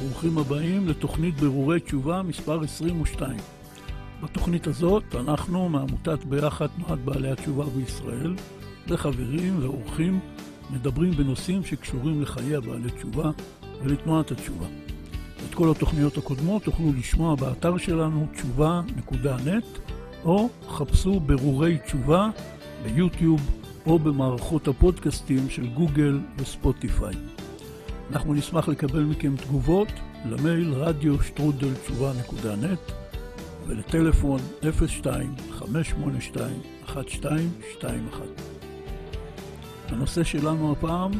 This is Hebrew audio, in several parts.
ברוכים הבאים לתוכנית ברורי תשובה מספר 22. בתוכנית הזאת אנחנו מעמותת ביחד תנועת בעלי התשובה בישראל, וחברים ואורחים מדברים בנושאים שקשורים לחיי הבעלי תשובה ולתנועת התשובה. את כל התוכניות הקודמות תוכלו לשמוע באתר שלנו תשובה.נט או חפשו ברורי תשובה ביוטיוב או במערכות הפודקאסטים של גוגל וספוטיפיי. אנחנו נשמח לקבל מכם תגובות למייל רדיו שטרודל תשובה נקודה נט ולטלפון 02-582-1221. הנושא שלנו הפעם,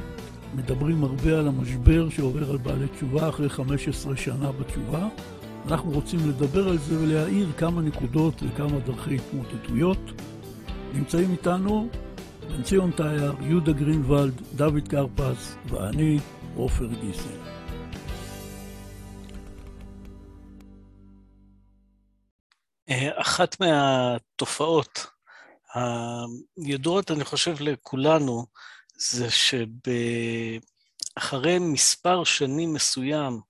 מדברים הרבה על המשבר שעובר על בעלי תשובה אחרי 15 שנה בתשובה. אנחנו רוצים לדבר על זה ולהאיר כמה נקודות וכמה דרכי התמוטטויות. נמצאים איתנו בן ציון טייר, יהודה גרינוולד, דוד קרפס ואני, עופר גיסל. אחת מהתופעות הידועות, אני חושב, לכולנו, זה שאחרי מספר שנים מסוים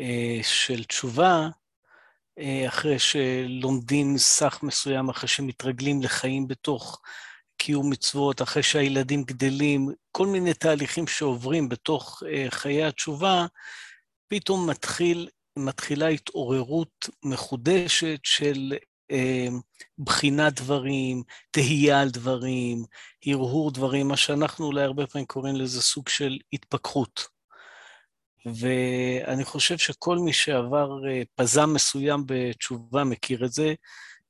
אה, של תשובה, אה, אחרי שלומדים סך מסוים, אחרי שמתרגלים לחיים בתוך קיום מצוות, אחרי שהילדים גדלים, כל מיני תהליכים שעוברים בתוך uh, חיי התשובה, פתאום מתחיל, מתחילה התעוררות מחודשת של uh, בחינת דברים, תהייה על דברים, הרהור דברים, מה שאנחנו אולי הרבה פעמים קוראים לזה סוג של התפכחות. ואני חושב שכל מי שעבר uh, פזם מסוים בתשובה מכיר את זה.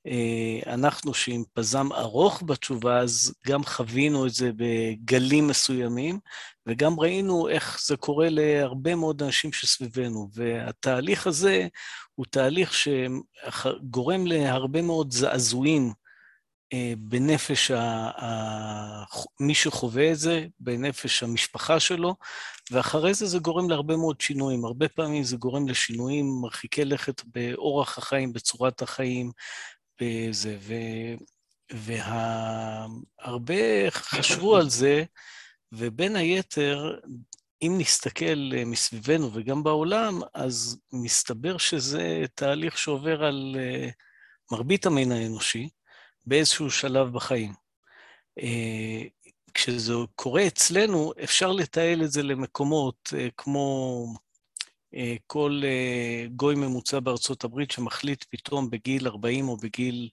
אה, אנחנו שעם פזם ארוך בתשובה, אז גם חווינו את זה בגלים מסוימים, וגם ראינו איך זה קורה להרבה מאוד אנשים שסביבנו. והתהליך הזה הוא תהליך שגורם להרבה מאוד זעזועים אה, בנפש ה... מי שחווה את זה, בנפש המשפחה שלו, ואחרי זה זה גורם להרבה מאוד שינויים. הרבה פעמים זה גורם לשינויים מרחיקי לכת באורח החיים, בצורת החיים, בזה, ו... והרבה חשבו על זה, ובין היתר, אם נסתכל אה, מסביבנו וגם בעולם, אז מסתבר שזה תהליך שעובר על אה, מרבית המין האנושי באיזשהו שלב בחיים. אה, כשזה קורה אצלנו, אפשר לתעל את זה למקומות כמו כל אה, גוי ממוצע בארצות הברית שמחליט פתאום בגיל 40 או בגיל,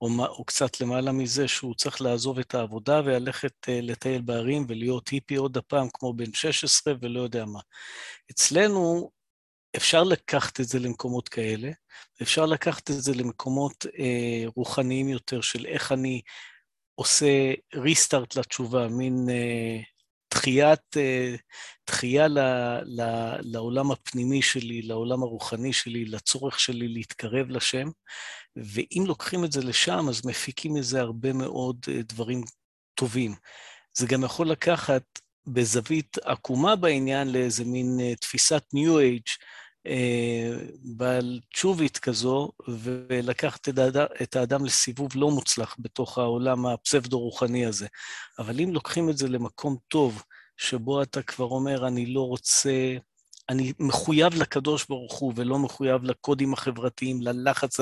או, או קצת למעלה מזה, שהוא צריך לעזוב את העבודה וללכת אה, לטייל בערים ולהיות היפי עוד הפעם כמו בן 16 ולא יודע מה. אצלנו אפשר לקחת את זה למקומות כאלה, אפשר לקחת את זה למקומות אה, רוחניים יותר של איך אני עושה ריסטארט לתשובה, מין אה, דחיית, אה, דחייה ל, ל, לעולם הפנימי שלי, לעולם הרוחני שלי, לצורך שלי להתקרב לשם, ואם לוקחים את זה לשם, אז מפיקים מזה הרבה מאוד אה, דברים טובים. זה גם יכול לקחת בזווית עקומה בעניין לאיזה מין אה, תפיסת Age, אה, בעל תשובית כזו, ולקחת את האדם לסיבוב לא מוצלח בתוך העולם הפסבדו-רוחני הזה. אבל אם לוקחים את זה למקום טוב, שבו אתה כבר אומר, אני לא רוצה, אני מחויב לקדוש ברוך הוא ולא מחויב לקודים החברתיים, ללחץ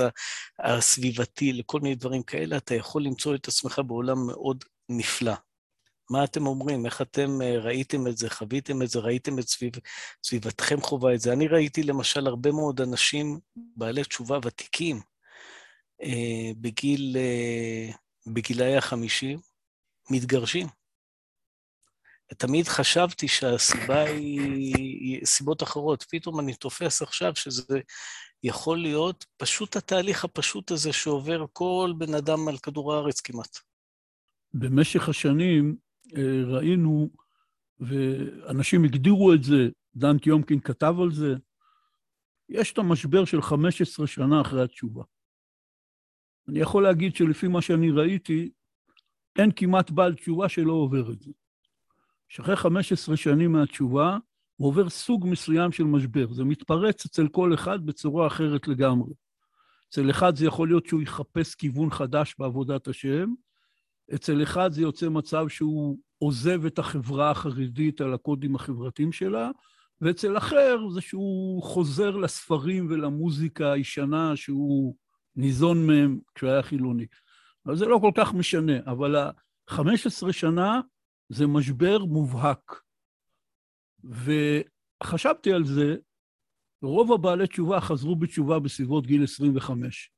הסביבתי, לכל מיני דברים כאלה, אתה יכול למצוא את עצמך בעולם מאוד נפלא. מה אתם אומרים? איך אתם אה, ראיתם את זה, חוויתם את זה, ראיתם את סביב, סביבתכם חווה את זה? אני ראיתי למשל הרבה מאוד אנשים בעלי תשובה ותיקים אה, בגיל, אה, בגילאי החמישים, מתגרשים. תמיד חשבתי שהסיבה היא סיבות אחרות. פתאום אני תופס עכשיו שזה יכול להיות פשוט התהליך הפשוט הזה שעובר כל בן אדם על כדור הארץ כמעט. במשך השנים ראינו, ואנשים הגדירו את זה, דן טיומקין כתב על זה, יש את המשבר של 15 שנה אחרי התשובה. אני יכול להגיד שלפי מה שאני ראיתי, אין כמעט בעל תשובה שלא עובר את זה. שאחרי 15 שנים מהתשובה, הוא עובר סוג מסוים של משבר. זה מתפרץ אצל כל אחד בצורה אחרת לגמרי. אצל אחד זה יכול להיות שהוא יחפש כיוון חדש בעבודת השם, אצל אחד זה יוצא מצב שהוא עוזב את החברה החרדית על הקודים החברתיים שלה, ואצל אחר זה שהוא חוזר לספרים ולמוזיקה הישנה שהוא ניזון מהם כשהוא היה חילוני. אבל זה לא כל כך משנה, אבל ה-15 שנה זה משבר מובהק. וחשבתי על זה, רוב הבעלי תשובה חזרו בתשובה בסביבות גיל 25.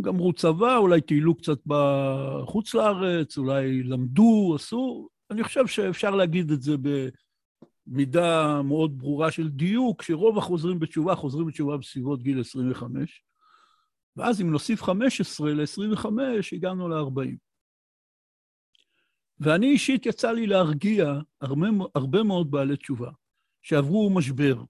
גמרו צבא, אולי טיילו קצת בחוץ לארץ, אולי למדו, עשו. אני חושב שאפשר להגיד את זה במידה מאוד ברורה של דיוק, שרוב החוזרים בתשובה חוזרים בתשובה בסביבות גיל 25. ואז אם נוסיף 15 ל-25, הגענו ל-40. ואני אישית יצא לי להרגיע הרבה, הרבה מאוד בעלי תשובה שעברו משבר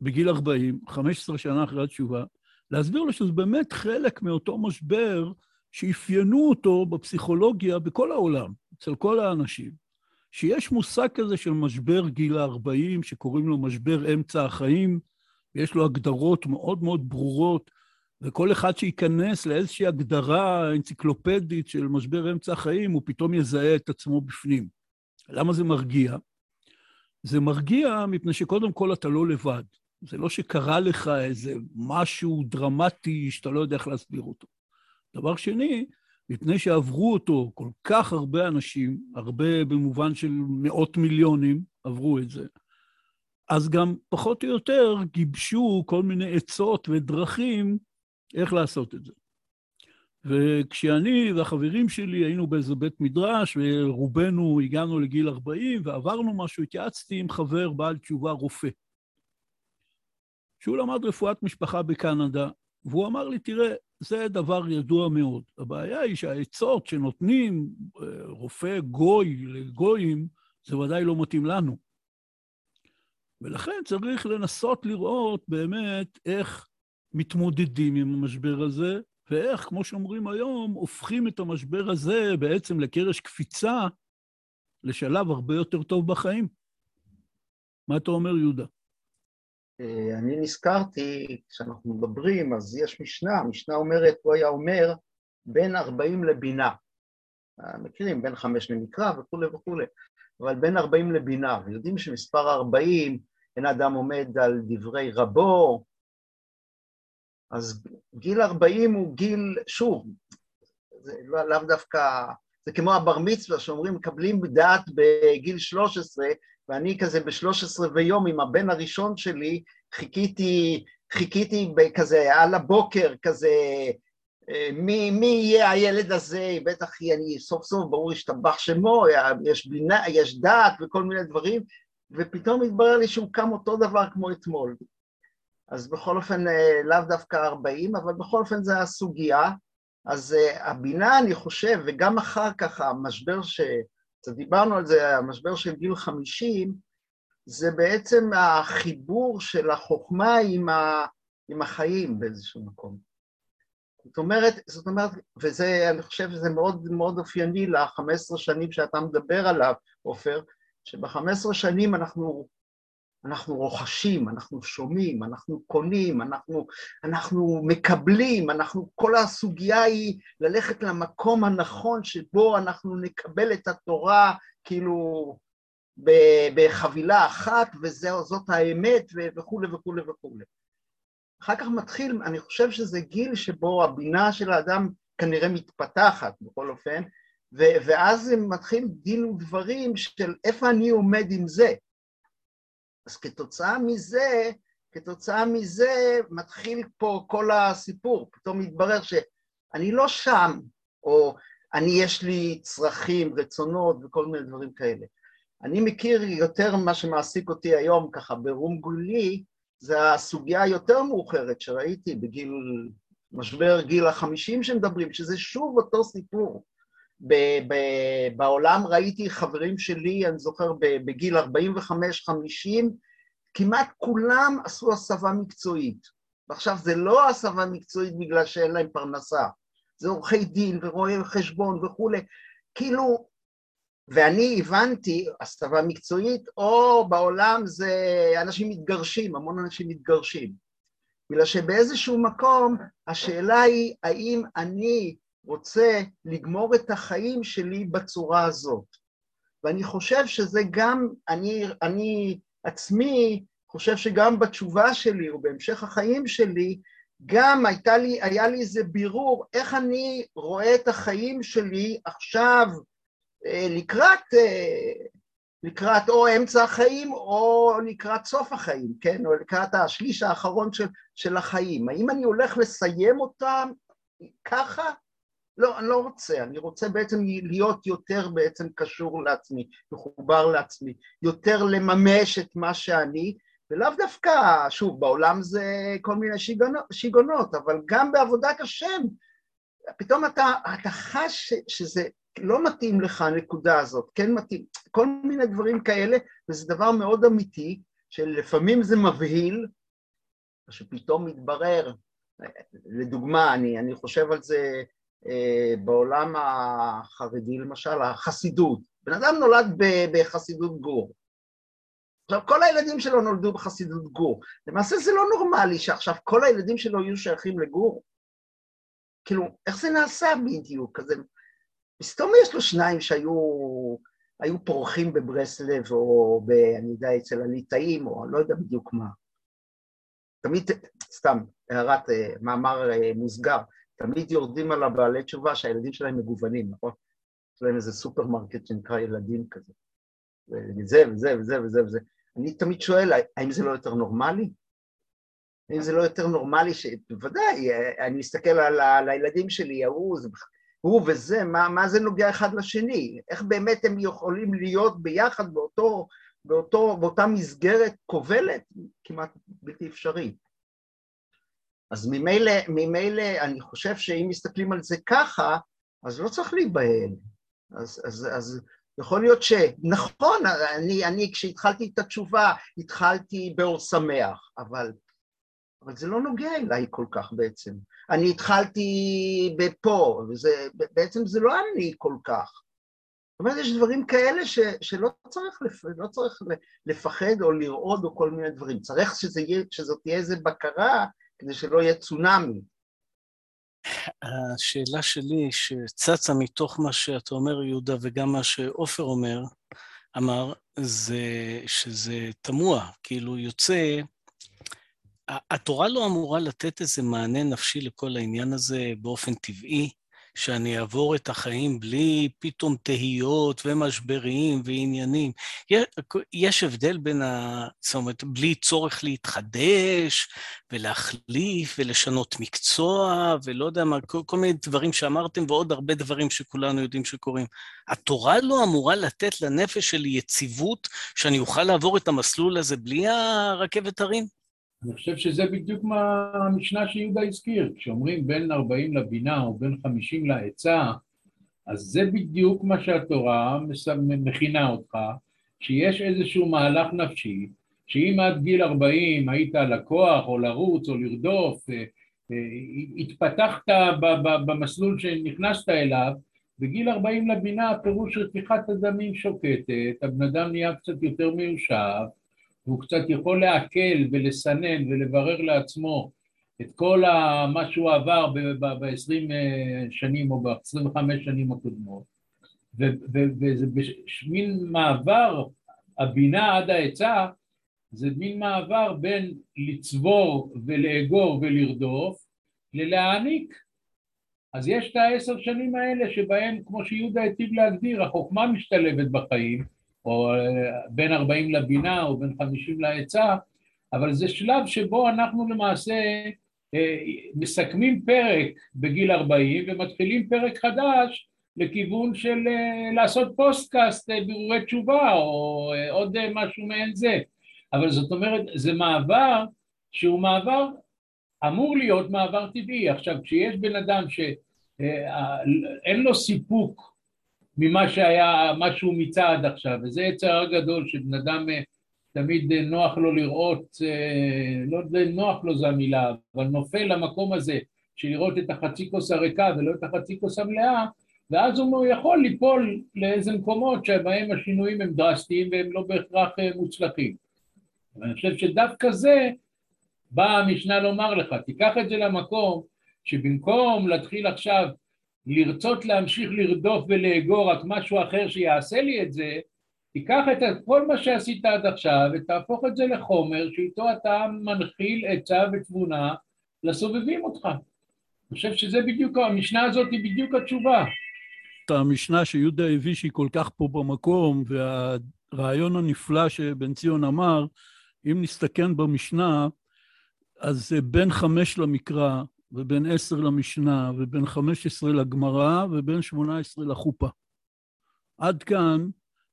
בגיל 40, 15 שנה אחרי התשובה, להסביר לו שזה באמת חלק מאותו משבר שאפיינו אותו בפסיכולוגיה בכל העולם, אצל כל האנשים, שיש מושג כזה של משבר גיל ה-40, שקוראים לו משבר אמצע החיים, ויש לו הגדרות מאוד מאוד ברורות, וכל אחד שייכנס לאיזושהי הגדרה אנציקלופדית של משבר אמצע החיים, הוא פתאום יזהה את עצמו בפנים. למה זה מרגיע? זה מרגיע מפני שקודם כל אתה לא לבד. זה לא שקרה לך איזה משהו דרמטי שאתה לא יודע איך להסביר אותו. דבר שני, מפני שעברו אותו כל כך הרבה אנשים, הרבה במובן של מאות מיליונים עברו את זה, אז גם פחות או יותר גיבשו כל מיני עצות ודרכים איך לעשות את זה. וכשאני והחברים שלי היינו באיזה בית מדרש, ורובנו הגענו לגיל 40 ועברנו משהו, התייעצתי עם חבר בעל תשובה רופא. שהוא למד רפואת משפחה בקנדה, והוא אמר לי, תראה, זה דבר ידוע מאוד. הבעיה היא שהעצות שנותנים אה, רופא גוי לגויים, זה ודאי לא מתאים לנו. ולכן צריך לנסות לראות באמת איך מתמודדים עם המשבר הזה, ואיך, כמו שאומרים היום, הופכים את המשבר הזה בעצם לקרש קפיצה לשלב הרבה יותר טוב בחיים. מה אתה אומר, יהודה? אה, אני נזכרתי, כשאנחנו מדברים, אז יש משנה, המשנה אומרת, הוא היה אומר, בין 40 לבינה. מכירים, בין חמש למקרא וכולי וכולי, אבל בין 40 לבינה, ויודעים שמספר 40, אין אדם עומד על דברי רבו, אז גיל 40 הוא גיל, שוב, זה לאו לא דווקא, זה כמו הבר מצווה שאומרים מקבלים דעת בגיל 13, ואני כזה ב-13 ויום עם הבן הראשון שלי, חיכיתי, חיכיתי כזה על הבוקר, כזה, אה, מי, מי יהיה הילד הזה, בטח אני סוף סוף ברור ישתבח שמו, יש בינה, יש דעת וכל מיני דברים, ופתאום התברר לי שהוא קם אותו דבר כמו אתמול. אז בכל אופן, אה, לאו דווקא 40, אבל בכל אופן זה הסוגיה. אז אה, הבינה, אני חושב, וגם אחר כך המשבר ש... קצת דיברנו על זה, המשבר של גיל 50, זה בעצם החיבור של החוכמה עם, ה... עם החיים באיזשהו מקום. זאת אומרת, זאת אומרת, וזה, אני חושב שזה מאוד מאוד אופייני ל-15 שנים שאתה מדבר עליו, עופר, שב-15 שנים אנחנו אנחנו רוכשים, אנחנו שומעים, אנחנו קונים, אנחנו, אנחנו מקבלים, אנחנו, כל הסוגיה היא ללכת למקום הנכון שבו אנחנו נקבל את התורה כאילו בחבילה אחת וזאת האמת וכולי וכולי וכולי. אחר כך מתחיל, אני חושב שזה גיל שבו הבינה של האדם כנראה מתפתחת בכל אופן, ואז מתחיל דין ודברים של איפה אני עומד עם זה. אז כתוצאה מזה, כתוצאה מזה מתחיל פה כל הסיפור, פתאום מתברר שאני לא שם, או אני יש לי צרכים, רצונות וכל מיני דברים כאלה. אני מכיר יותר ממה שמעסיק אותי היום ככה ברום גולי, זה הסוגיה היותר מאוחרת שראיתי בגיל, משבר גיל החמישים שמדברים, שזה שוב אותו סיפור. ב- ב- בעולם ראיתי חברים שלי, אני זוכר בגיל 45-50, כמעט כולם עשו הסבה מקצועית. ועכשיו זה לא הסבה מקצועית בגלל שאין להם פרנסה, זה עורכי דין ורואי חשבון וכולי, כאילו, ואני הבנתי, הסבה מקצועית, או בעולם זה אנשים מתגרשים, המון אנשים מתגרשים. בגלל שבאיזשהו מקום השאלה היא האם אני רוצה לגמור את החיים שלי בצורה הזאת. ואני חושב שזה גם, אני, אני, עצמי חושב שגם בתשובה שלי ובהמשך החיים שלי, גם הייתה לי, היה לי איזה בירור איך אני רואה את החיים שלי עכשיו אה, לקראת, אה, לקראת או אמצע החיים או לקראת סוף החיים, כן? או לקראת השליש האחרון של, של החיים. האם אני הולך לסיים אותם ככה? לא, אני לא רוצה, אני רוצה בעצם להיות יותר בעצם קשור לעצמי, מחובר לעצמי, יותר לממש את מה שאני, ולאו דווקא, שוב, בעולם זה כל מיני שיגונות, שיגונות אבל גם בעבודת השם, פתאום אתה, אתה חש שזה לא מתאים לך הנקודה הזאת, כן מתאים, כל מיני דברים כאלה, וזה דבר מאוד אמיתי, שלפעמים זה מבהיל, שפתאום מתברר, לדוגמה, אני, אני חושב על זה בעולם החרדי למשל, החסידות. בן אדם נולד בחסידות גור. עכשיו, כל הילדים שלו נולדו בחסידות גור. למעשה זה לא נורמלי שעכשיו כל הילדים שלו יהיו שייכים לגור. כאילו, איך זה נעשה בדיוק? כזה... מסתום יש לו שניים שהיו היו פורחים בברסלב, או ב... אני יודע, אצל הליטאים, או לא יודע בדיוק מה. תמיד, סתם, הערת אה, מאמר אה, מוסגר, תמיד יורדים על הבעלי תשובה שהילדים שלהם מגוונים, נכון? יש להם איזה סופרמרקט שנקרא ילדים כזה. וזה וזה וזה וזה וזה. אני תמיד שואל, האם זה לא יותר נורמלי? האם זה לא יותר נורמלי ש... בוודאי, אני מסתכל על, על הילדים שלי, ההוא, הוא וזה, מה, מה זה נוגע אחד לשני? איך באמת הם יכולים להיות ביחד באותו, באותו, באותה מסגרת כובלת? כמעט בלתי אפשרי. אז ממילא, ממילא אני חושב שאם מסתכלים על זה ככה, אז לא צריך להיבהל. אז, אז, אז יכול להיות שנכון, אני, אני כשהתחלתי את התשובה, התחלתי באור שמח, אבל, אבל זה לא נוגע אליי כל כך בעצם. אני התחלתי בפה, וזה, בעצם זה לא אני כל כך. זאת אומרת, יש דברים כאלה ש, שלא צריך, לפ, לא צריך לפחד או לרעוד או כל מיני דברים. צריך שזה שזאת תהיה איזו בקרה כדי שלא יהיה צונאמי. השאלה שלי, שצצה מתוך מה שאתה אומר, יהודה, וגם מה שעופר אומר, אמר, זה שזה תמוה, כאילו יוצא, התורה לא אמורה לתת איזה מענה נפשי לכל העניין הזה באופן טבעי, שאני אעבור את החיים בלי פתאום תהיות ומשברים ועניינים. יש הבדל בין ה... זאת אומרת, בלי צורך להתחדש ולהחליף ולשנות מקצוע ולא יודע מה, כל, כל מיני דברים שאמרתם ועוד הרבה דברים שכולנו יודעים שקורים. התורה לא אמורה לתת לנפש שלי יציבות שאני אוכל לעבור את המסלול הזה בלי הרכבת הרים? אני חושב שזה בדיוק מה המשנה שיהודה הזכיר, כשאומרים בין 40 לבינה או בין 50 לעצה, אז זה בדיוק מה שהתורה מכינה אותך, שיש איזשהו מהלך נפשי, שאם עד גיל 40 היית לקוח או לרוץ או לרדוף, אה, אה, התפתחת במסלול שנכנסת אליו, בגיל 40 לבינה הפירוש רתיחת הדמים שוקטת, הבן אדם נהיה קצת יותר מיושב, והוא קצת יכול לעכל ולסנן ולברר לעצמו את כל מה שהוא עבר ב-20 אה, שנים או ב-25 שנים הקודמות. וזה מין מעבר, הבינה עד העצה זה מין מעבר בין לצבור ולאגור ולרדוף ללהעניק. אז יש את העשר שנים האלה שבהם כמו שיהודה היטיב להגדיר החוכמה משתלבת בחיים או אה, בין 40 לבינה או בין 50 לעצה, אבל זה שלב שבו אנחנו למעשה אה, מסכמים פרק בגיל 40 ומתחילים פרק חדש לכיוון של אה, לעשות פודקאסט בירורי תשובה או עוד משהו מעין זה. אבל זאת אומרת, זה מעבר שהוא מעבר, אמור להיות מעבר טבעי. עכשיו, כשיש בן אדם שאין לו סיפוק ממה שהיה, מה שהוא מיצה עד עכשיו, וזה יצר הגדול שבן אדם אה, תמיד אה, נוח לו לראות, אה, לא יודע נוח לו זו המילה, אבל נופל למקום הזה של לראות את החצי כוס הריקה ולא את החצי כוס המלאה, ואז הוא יכול ליפול לאיזה מקומות שבהם השינויים הם דרסטיים והם לא בהכרח מוצלחים. ואני חושב שדווקא זה באה המשנה לומר לך, תיקח את זה למקום שבמקום להתחיל עכשיו לרצות להמשיך לרדוף ולאגור רק משהו אחר שיעשה לי את זה, תיקח את כל מה שעשית עד עכשיו ותהפוך את זה לחומר שאיתו אתה מנחיל עצה ותבונה לסובבים אותך. אני חושב שזה בדיוק, המשנה הזאת היא בדיוק התשובה. את המשנה שיהודה הביא שהיא כל כך פה במקום, והרעיון הנפלא שבן ציון אמר, אם נסתכן במשנה, אז בין חמש למקרא, ובין עשר למשנה, ובין חמש עשרה לגמרא, ובין שמונה עשרה לחופה. עד כאן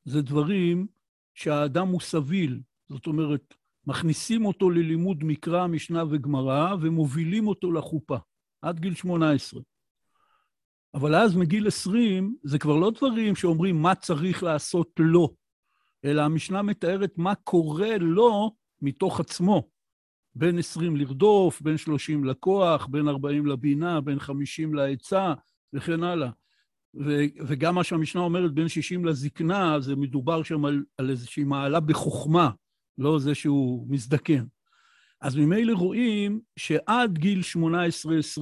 זה דברים שהאדם הוא סביל, זאת אומרת, מכניסים אותו ללימוד מקרא, משנה וגמרא, ומובילים אותו לחופה, עד גיל שמונה עשרה. אבל אז מגיל עשרים, זה כבר לא דברים שאומרים מה צריך לעשות לו, אלא המשנה מתארת מה קורה לו מתוך עצמו. בין עשרים לרדוף, בין שלושים לכוח, בין ארבעים לבינה, בין חמישים לעצה, וכן הלאה. ו- וגם מה שהמשנה אומרת, בין שישים לזקנה, זה מדובר שם על, על איזושהי מעלה בחוכמה, לא זה שהוא מזדקן. אז ממילא רואים שעד גיל 18-20,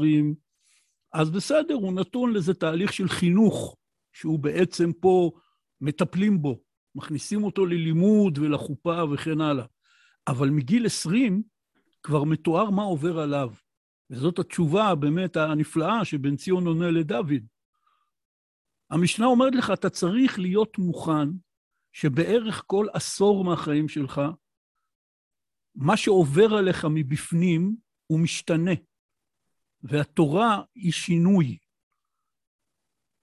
אז בסדר, הוא נתון לזה תהליך של חינוך, שהוא בעצם פה מטפלים בו, מכניסים אותו ללימוד ולחופה וכן הלאה. אבל מגיל 20 כבר מתואר מה עובר עליו. וזאת התשובה באמת הנפלאה שבן ציון עונה לדוד. המשנה אומרת לך, אתה צריך להיות מוכן שבערך כל עשור מהחיים שלך, מה שעובר עליך מבפנים הוא משתנה. והתורה היא שינוי.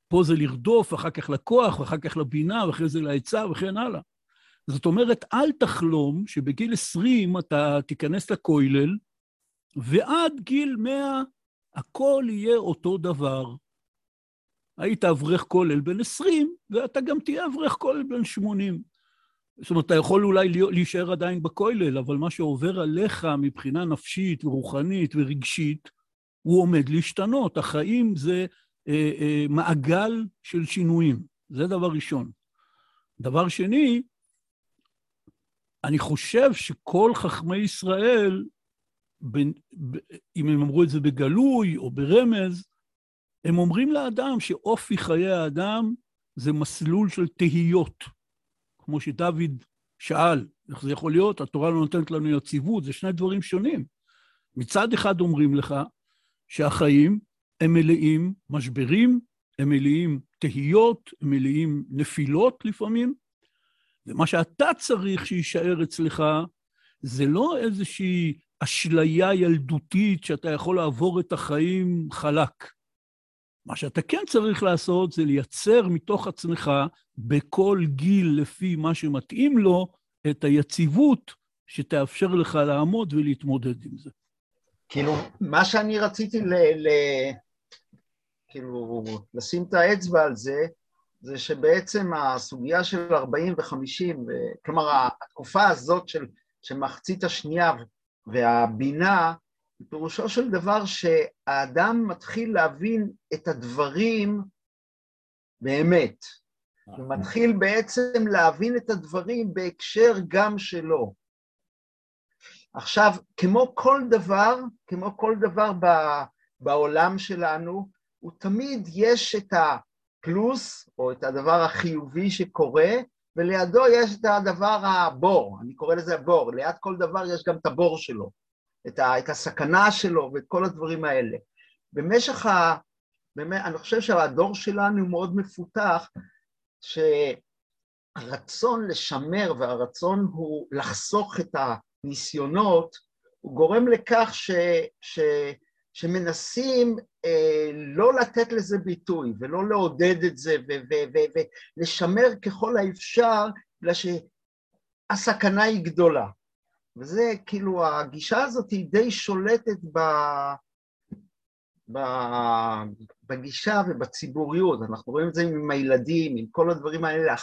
פה זה לרדוף, אחר כך לכוח, ואחר כך לבינה, ואחרי זה לעצה, וכן הלאה. זאת אומרת, אל תחלום שבגיל 20 אתה תיכנס לכולל, ועד גיל 100 הכל יהיה אותו דבר. היית אברך כולל בן 20, ואתה גם תהיה אברך כולל בן 80. זאת אומרת, אתה יכול אולי להישאר עדיין בכולל, אבל מה שעובר עליך מבחינה נפשית ורוחנית ורגשית, הוא עומד להשתנות. החיים זה אה, אה, מעגל של שינויים. זה דבר ראשון. דבר שני, אני חושב שכל חכמי ישראל, בין, אם הם אמרו את זה בגלוי או ברמז, הם אומרים לאדם שאופי חיי האדם זה מסלול של תהיות. כמו שדוד שאל, איך זה יכול להיות? התורה לא נותנת לנו יציבות, זה שני דברים שונים. מצד אחד אומרים לך שהחיים הם מלאים משברים, הם מלאים תהיות, הם מלאים נפילות לפעמים, ומה שאתה צריך שיישאר אצלך זה לא איזושהי אשליה ילדותית שאתה יכול לעבור את החיים חלק. מה שאתה כן צריך לעשות זה לייצר מתוך עצמך, בכל גיל לפי מה שמתאים לו, את היציבות שתאפשר לך לעמוד ולהתמודד עם זה. כאילו, מה שאני רציתי ל... ל... כאילו, לשים את האצבע על זה, זה שבעצם הסוגיה של 40 ו-50, כלומר, התקופה הזאת של, של מחצית השנייה והבינה, פירושו של דבר שהאדם מתחיל להבין את הדברים באמת. הוא מתחיל בעצם להבין את הדברים בהקשר גם שלו. עכשיו, כמו כל דבר, כמו כל דבר בעולם שלנו, הוא תמיד יש את הפלוס, או את הדבר החיובי שקורה, ולידו יש את הדבר הבור, אני קורא לזה הבור, ליד כל דבר יש גם את הבור שלו. את, ה, את הסכנה שלו ואת כל הדברים האלה. במשך ה... באמת, אני חושב שהדור שלנו מאוד מפותח, שהרצון לשמר והרצון הוא לחסוך את הניסיונות, הוא גורם לכך ש, ש, שמנסים לא לתת לזה ביטוי ולא לעודד את זה ולשמר ככל האפשר, בגלל שהסכנה היא גדולה. וזה כאילו, הגישה הזאת היא די שולטת ב... ב... בגישה ובציבוריות, אנחנו רואים את זה עם הילדים, עם כל הדברים האלה,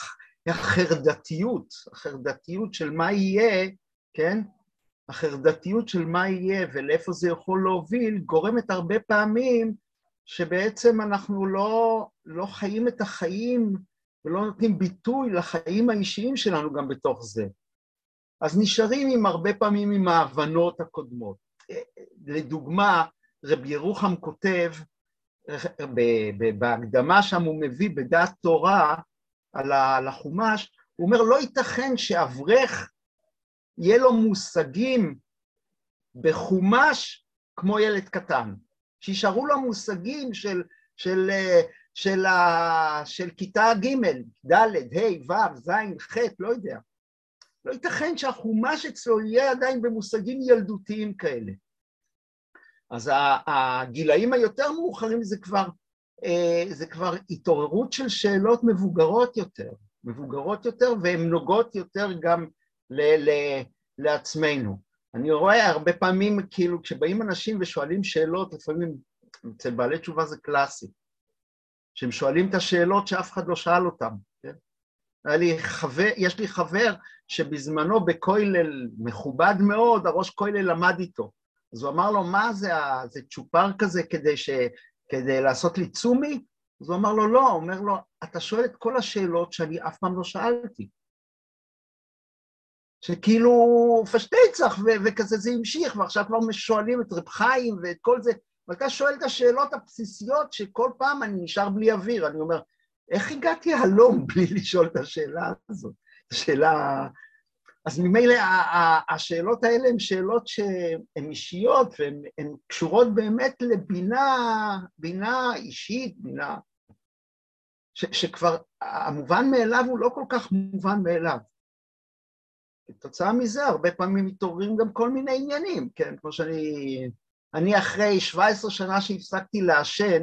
החרדתיות, החרדתיות של מה יהיה, כן? החרדתיות של מה יהיה ולאיפה זה יכול להוביל, גורמת הרבה פעמים שבעצם אנחנו לא, לא חיים את החיים ולא נותנים ביטוי לחיים האישיים שלנו גם בתוך זה. אז נשארים עם הרבה פעמים עם ההבנות הקודמות. לדוגמה, רבי ירוחם כותב, בהקדמה שם הוא מביא בדעת תורה על החומש, הוא אומר, לא ייתכן שאברך יהיה לו מושגים בחומש כמו ילד קטן. שישארו לו מושגים של, של, של, של, של כיתה ג', ד', ה', ו', ז', ח', לא יודע. לא ייתכן שהחומש אצלו יהיה עדיין במושגים ילדותיים כאלה. אז הגילאים היותר מאוחרים זה כבר, אה, זה כבר התעוררות של שאלות מבוגרות יותר, מבוגרות יותר, והן נוגעות יותר גם ל- ל- לעצמנו. אני רואה הרבה פעמים, כאילו, כשבאים אנשים ושואלים שאלות, לפעמים, אצל בעלי תשובה זה קלאסי, שהם שואלים את השאלות שאף אחד לא שאל אותם, כן? היה לי חבר, יש לי חבר שבזמנו בכולל מכובד מאוד, הראש כולל למד איתו. אז הוא אמר לו, מה זה, זה צ'ופר כזה כדי, ש, כדי לעשות לי צומי? אז הוא אמר לו, לא, הוא אומר לו, אתה שואל את כל השאלות שאני אף פעם לא שאלתי. שכאילו פשטייצח וכזה זה המשיך, ועכשיו כבר שואלים את רב חיים ואת כל זה, ואתה שואל את השאלות הבסיסיות שכל פעם אני נשאר בלי אוויר, אני אומר, איך הגעתי הלום בלי לשאול את השאלה הזאת? שאלה... אז ממילא השאלות האלה הן שאלות שהן אישיות והן קשורות באמת לבינה, בינה אישית, בינה... ש, שכבר המובן מאליו הוא לא כל כך מובן מאליו. כתוצאה מזה הרבה פעמים מתעוררים גם כל מיני עניינים, כן? כמו שאני... אני אחרי 17 שנה שהפסקתי לעשן,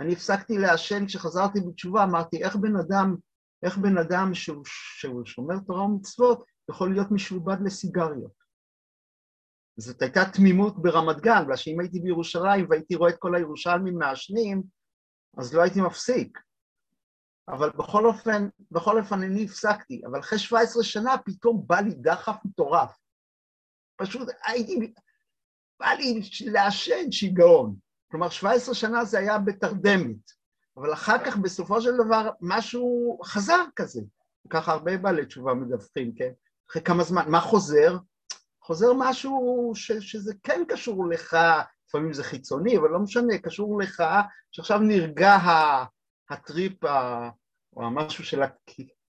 אני הפסקתי לעשן כשחזרתי בתשובה, אמרתי, איך בן אדם, איך בן אדם שהוא, שהוא שומר תורה ומצוות יכול להיות משועבד לסיגריות? זאת הייתה תמימות ברמת גן, בגלל שאם הייתי בירושלים והייתי רואה את כל הירושלמים מעשנים, אז לא הייתי מפסיק. אבל בכל אופן, בכל אופן אני הפסקתי, אבל אחרי 17 שנה פתאום בא לי דחף מטורף. פשוט הייתי, בא לי לעשן שיגעון. כלומר, 17 שנה זה היה בתרדמת, אבל אחר כך בסופו של דבר משהו חזר כזה. ככה הרבה בעלי תשובה מדווחים, כן? אחרי כמה זמן, מה חוזר? חוזר משהו ש, שזה כן קשור לך, לפעמים זה חיצוני, אבל לא משנה, קשור לך, שעכשיו נרגע הטריפ או המשהו של...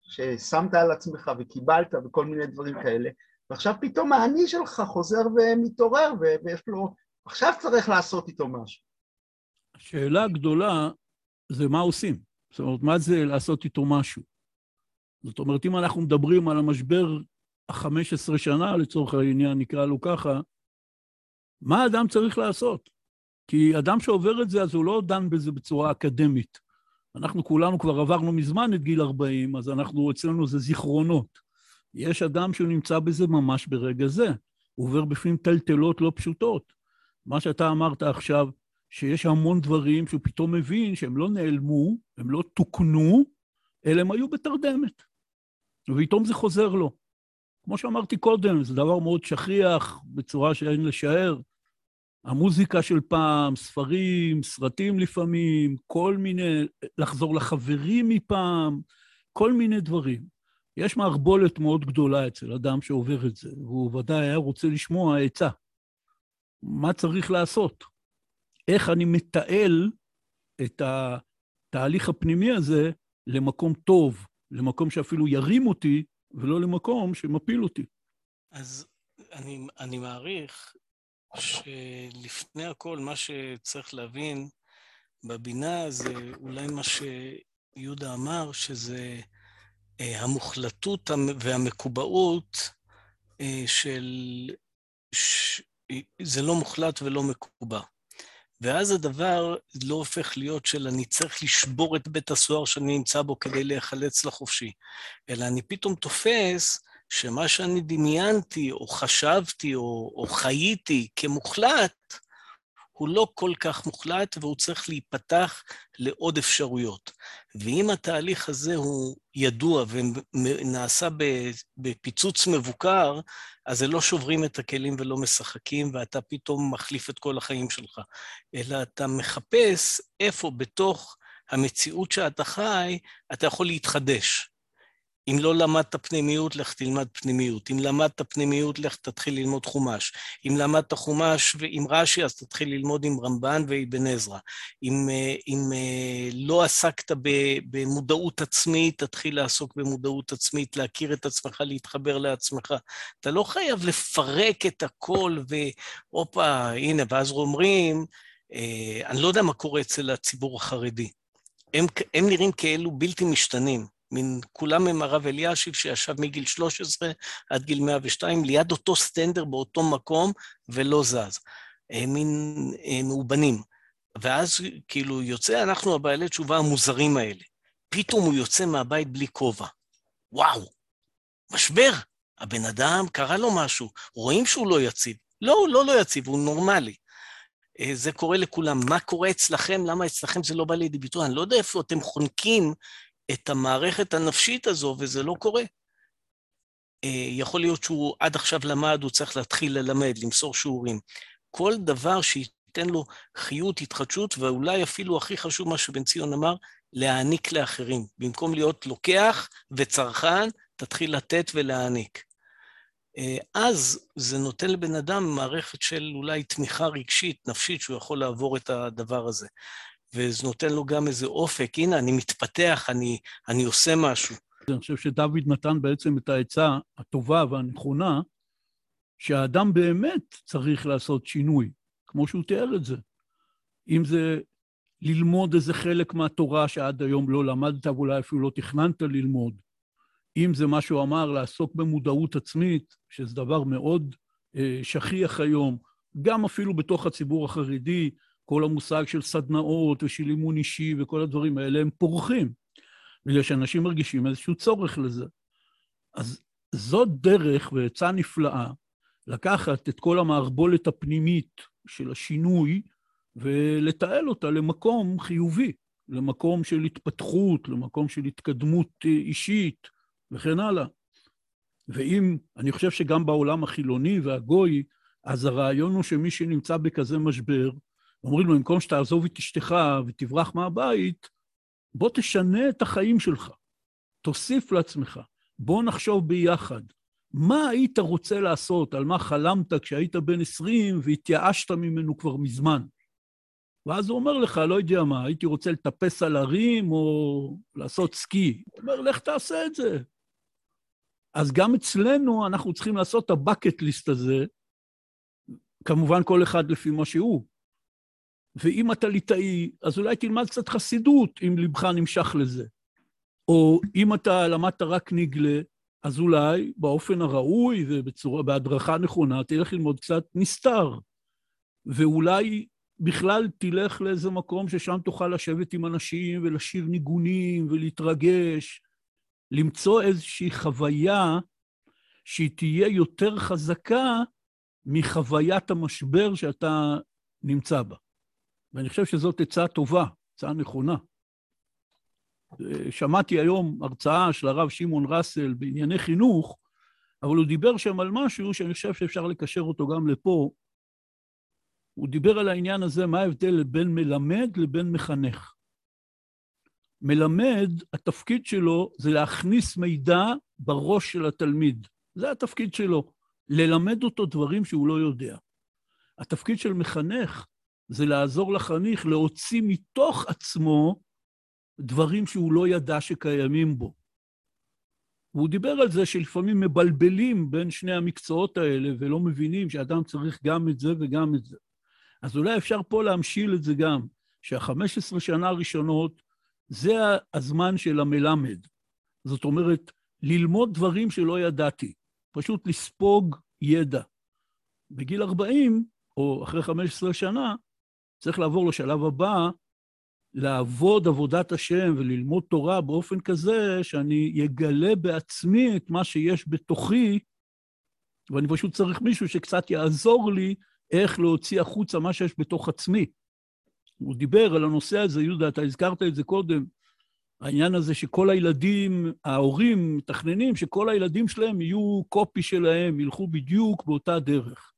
ששמת על עצמך וקיבלת וכל מיני דברים כאלה, ועכשיו פתאום האני שלך חוזר ומתעורר ויש לו... עכשיו צריך לעשות איתו משהו. השאלה הגדולה זה מה עושים. זאת אומרת, מה זה לעשות איתו משהו? זאת אומרת, אם אנחנו מדברים על המשבר ה-15 שנה, לצורך העניין, נקרא לו ככה, מה אדם צריך לעשות? כי אדם שעובר את זה, אז הוא לא דן בזה בצורה אקדמית. אנחנו כולנו כבר עברנו מזמן את גיל 40, אז אנחנו, אצלנו זה זיכרונות. יש אדם שהוא נמצא בזה ממש ברגע זה. הוא עובר בפנים טלטלות לא פשוטות. מה שאתה אמרת עכשיו, שיש המון דברים שהוא פתאום מבין שהם לא נעלמו, הם לא תוקנו, אלא הם היו בתרדמת. ופתאום זה חוזר לו. כמו שאמרתי קודם, זה דבר מאוד שכיח, בצורה שאין לשער. המוזיקה של פעם, ספרים, סרטים לפעמים, כל מיני, לחזור לחברים מפעם, כל מיני דברים. יש מערבולת מאוד גדולה אצל אדם שעובר את זה, והוא ודאי היה רוצה לשמוע עצה. מה צריך לעשות? איך אני מתעל את התהליך הפנימי הזה למקום טוב, למקום שאפילו ירים אותי, ולא למקום שמפיל אותי. אז אני, אני מעריך שלפני הכל, מה שצריך להבין בבינה זה אולי מה שיהודה אמר, שזה אה, המוחלטות והמקובעות אה, של... ש... זה לא מוחלט ולא מקובע. ואז הדבר לא הופך להיות של אני צריך לשבור את בית הסוהר שאני נמצא בו כדי להיחלץ לחופשי, אלא אני פתאום תופס שמה שאני דמיינתי, או חשבתי, או, או חייתי כמוחלט, הוא לא כל כך מוחלט והוא צריך להיפתח לעוד אפשרויות. ואם התהליך הזה הוא ידוע ונעשה בפיצוץ מבוקר, אז זה לא שוברים את הכלים ולא משחקים, ואתה פתאום מחליף את כל החיים שלך, אלא אתה מחפש איפה בתוך המציאות שאתה חי, אתה יכול להתחדש. אם לא למדת פנימיות, לך תלמד פנימיות. אם למדת פנימיות, לך תתחיל ללמוד חומש. אם למדת חומש עם רש"י, אז תתחיל ללמוד עם רמב"ן ואבן עזרא. אם, אה, אם אה, לא עסקת במודעות עצמית, תתחיל לעסוק במודעות עצמית, להכיר את עצמך, להתחבר לעצמך. אתה לא חייב לפרק את הכל והופה, הנה, ואז אומרים, אה, אני לא יודע מה קורה אצל הציבור החרדי. הם, הם נראים כאלו בלתי משתנים. מין, כולם הם הרב אלישיב שישב מגיל 13 עד גיל 102, ליד אותו סטנדר באותו מקום, ולא זז. הם מין הם מאובנים. ואז כאילו יוצא, אנחנו הבעלי תשובה המוזרים האלה. פתאום הוא יוצא מהבית בלי כובע. וואו, משבר. הבן אדם, קרה לו משהו. רואים שהוא לא יציב. לא, הוא לא לא יציב, הוא נורמלי. אה, זה קורה לכולם. מה קורה אצלכם? למה אצלכם זה לא בא לידי ביטוי? אני לא יודע איפה אתם חונקים את המערכת הנפשית הזו, וזה לא קורה. אה, יכול להיות שהוא עד עכשיו למד, הוא צריך להתחיל ללמד, למסור שיעורים. כל דבר שייתן לו חיות, התחדשות, ואולי אפילו הכי חשוב מה שבן ציון אמר, להעניק לאחרים. במקום להיות לוקח וצרכן, תתחיל לתת ולהעניק. אה, אז זה נותן לבן אדם מערכת של אולי תמיכה רגשית, נפשית, שהוא יכול לעבור את הדבר הזה. וזה נותן לו גם איזה אופק, הנה, אני מתפתח, אני, אני עושה משהו. אני חושב שדוד נתן בעצם את העצה הטובה והנכונה, שהאדם באמת צריך לעשות שינוי, כמו שהוא תיאר את זה. אם זה ללמוד איזה חלק מהתורה שעד היום לא למדת ואולי אפילו לא תכננת ללמוד, אם זה מה שהוא אמר, לעסוק במודעות עצמית, שזה דבר מאוד אה, שכיח היום, גם אפילו בתוך הציבור החרדי, כל המושג של סדנאות ושל אימון אישי וכל הדברים האלה הם פורחים, בגלל שאנשים מרגישים איזשהו צורך לזה. אז זאת דרך ועצה נפלאה לקחת את כל המערבולת הפנימית של השינוי ולתעל אותה למקום חיובי, למקום של התפתחות, למקום של התקדמות אישית וכן הלאה. ואם, אני חושב שגם בעולם החילוני והגוי, אז הרעיון הוא שמי שנמצא בכזה משבר, אומרים לו, במקום שתעזוב את אשתך ותברח מהבית, בוא תשנה את החיים שלך, תוסיף לעצמך, בוא נחשוב ביחד. מה היית רוצה לעשות, על מה חלמת כשהיית בן 20 והתייאשת ממנו כבר מזמן? ואז הוא אומר לך, לא יודע מה, הייתי רוצה לטפס על הרים או לעשות סקי. הוא אומר, לך תעשה את זה. אז גם אצלנו אנחנו צריכים לעשות את הבקט ליסט הזה, כמובן כל אחד לפי מה שהוא. ואם אתה ליטאי, אז אולי תלמד קצת חסידות, אם לבך נמשך לזה. או אם אתה למדת רק נגלה, אז אולי באופן הראוי ובהדרכה נכונה תלך ללמוד קצת נסתר. ואולי בכלל תלך לאיזה מקום ששם תוכל לשבת עם אנשים ולשיר ניגונים ולהתרגש, למצוא איזושהי חוויה שהיא תהיה יותר חזקה מחוויית המשבר שאתה נמצא בה. ואני חושב שזאת עצה טובה, עצה נכונה. שמעתי היום הרצאה של הרב שמעון ראסל בענייני חינוך, אבל הוא דיבר שם על משהו שאני חושב שאפשר לקשר אותו גם לפה. הוא דיבר על העניין הזה, מה ההבדל בין מלמד לבין מחנך. מלמד, התפקיד שלו זה להכניס מידע בראש של התלמיד. זה התפקיד שלו, ללמד אותו דברים שהוא לא יודע. התפקיד של מחנך זה לעזור לחניך להוציא מתוך עצמו דברים שהוא לא ידע שקיימים בו. והוא דיבר על זה שלפעמים מבלבלים בין שני המקצועות האלה ולא מבינים שאדם צריך גם את זה וגם את זה. אז אולי אפשר פה להמשיל את זה גם, שה-15 שנה הראשונות זה הזמן של המלמד. זאת אומרת, ללמוד דברים שלא ידעתי, פשוט לספוג ידע. בגיל 40, או אחרי 15 שנה, צריך לעבור לשלב הבא, לעבוד עבודת השם וללמוד תורה באופן כזה שאני אגלה בעצמי את מה שיש בתוכי, ואני פשוט צריך מישהו שקצת יעזור לי איך להוציא החוצה מה שיש בתוך עצמי. הוא דיבר על הנושא הזה, יהודה, אתה הזכרת את זה קודם, העניין הזה שכל הילדים, ההורים מתכננים שכל הילדים שלהם יהיו קופי שלהם, ילכו בדיוק באותה דרך.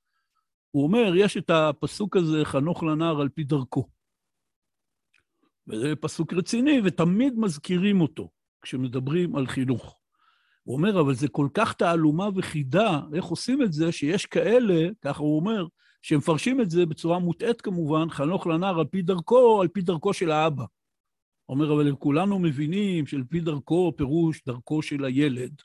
הוא אומר, יש את הפסוק הזה, חנוך לנער על פי דרכו. וזה פסוק רציני, ותמיד מזכירים אותו כשמדברים על חינוך. הוא אומר, אבל זה כל כך תעלומה וחידה, איך עושים את זה, שיש כאלה, ככה הוא אומר, שמפרשים את זה בצורה מוטעית כמובן, חנוך לנער על פי דרכו, על פי דרכו של האבא. הוא אומר, אבל כולנו מבינים שעל פי דרכו פירוש דרכו של הילד.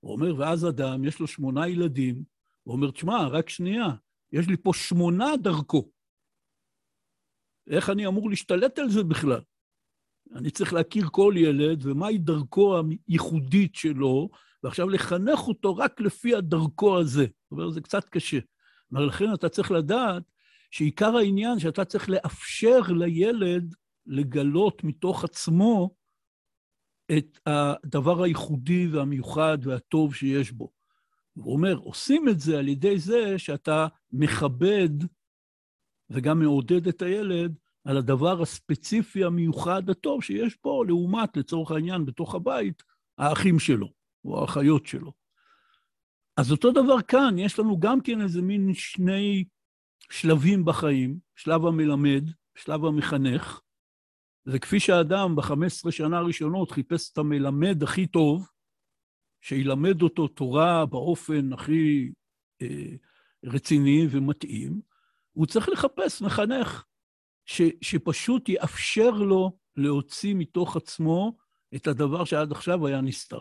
הוא אומר, ואז אדם, יש לו שמונה ילדים, הוא אומר, תשמע, רק שנייה, יש לי פה שמונה דרכו. איך אני אמור להשתלט על זה בכלל? אני צריך להכיר כל ילד ומהי דרכו הייחודית שלו, ועכשיו לחנך אותו רק לפי הדרכו הזה. זאת אומרת, זה קצת קשה. ולכן אתה צריך לדעת שעיקר העניין שאתה צריך לאפשר לילד לגלות מתוך עצמו את הדבר הייחודי והמיוחד והטוב שיש בו. הוא אומר, עושים את זה על ידי זה שאתה מכבד וגם מעודד את הילד על הדבר הספציפי המיוחד הטוב שיש פה, לעומת, לצורך העניין, בתוך הבית, האחים שלו, או האחיות שלו. אז אותו דבר כאן, יש לנו גם כן איזה מין שני שלבים בחיים, שלב המלמד, שלב המחנך, וכפי שהאדם ב-15 שנה הראשונות חיפש את המלמד הכי טוב, שילמד אותו תורה באופן הכי אה, רציני ומתאים, הוא צריך לחפש מחנך ש, שפשוט יאפשר לו להוציא מתוך עצמו את הדבר שעד עכשיו היה נסתר.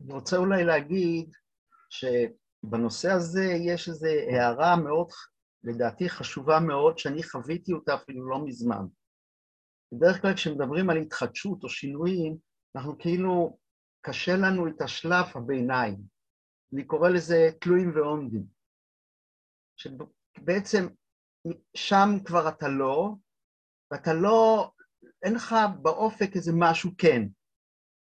אני רוצה אולי להגיד שבנושא הזה יש איזו הערה מאוד, לדעתי חשובה מאוד, שאני חוויתי אותה אפילו לא מזמן. בדרך כלל כשמדברים על התחדשות או שינויים, אנחנו כאילו, קשה לנו את השלב הביניים. אני קורא לזה תלויים ועומדים. שבעצם שם כבר אתה לא, ואתה לא, אין לך באופק איזה משהו כן.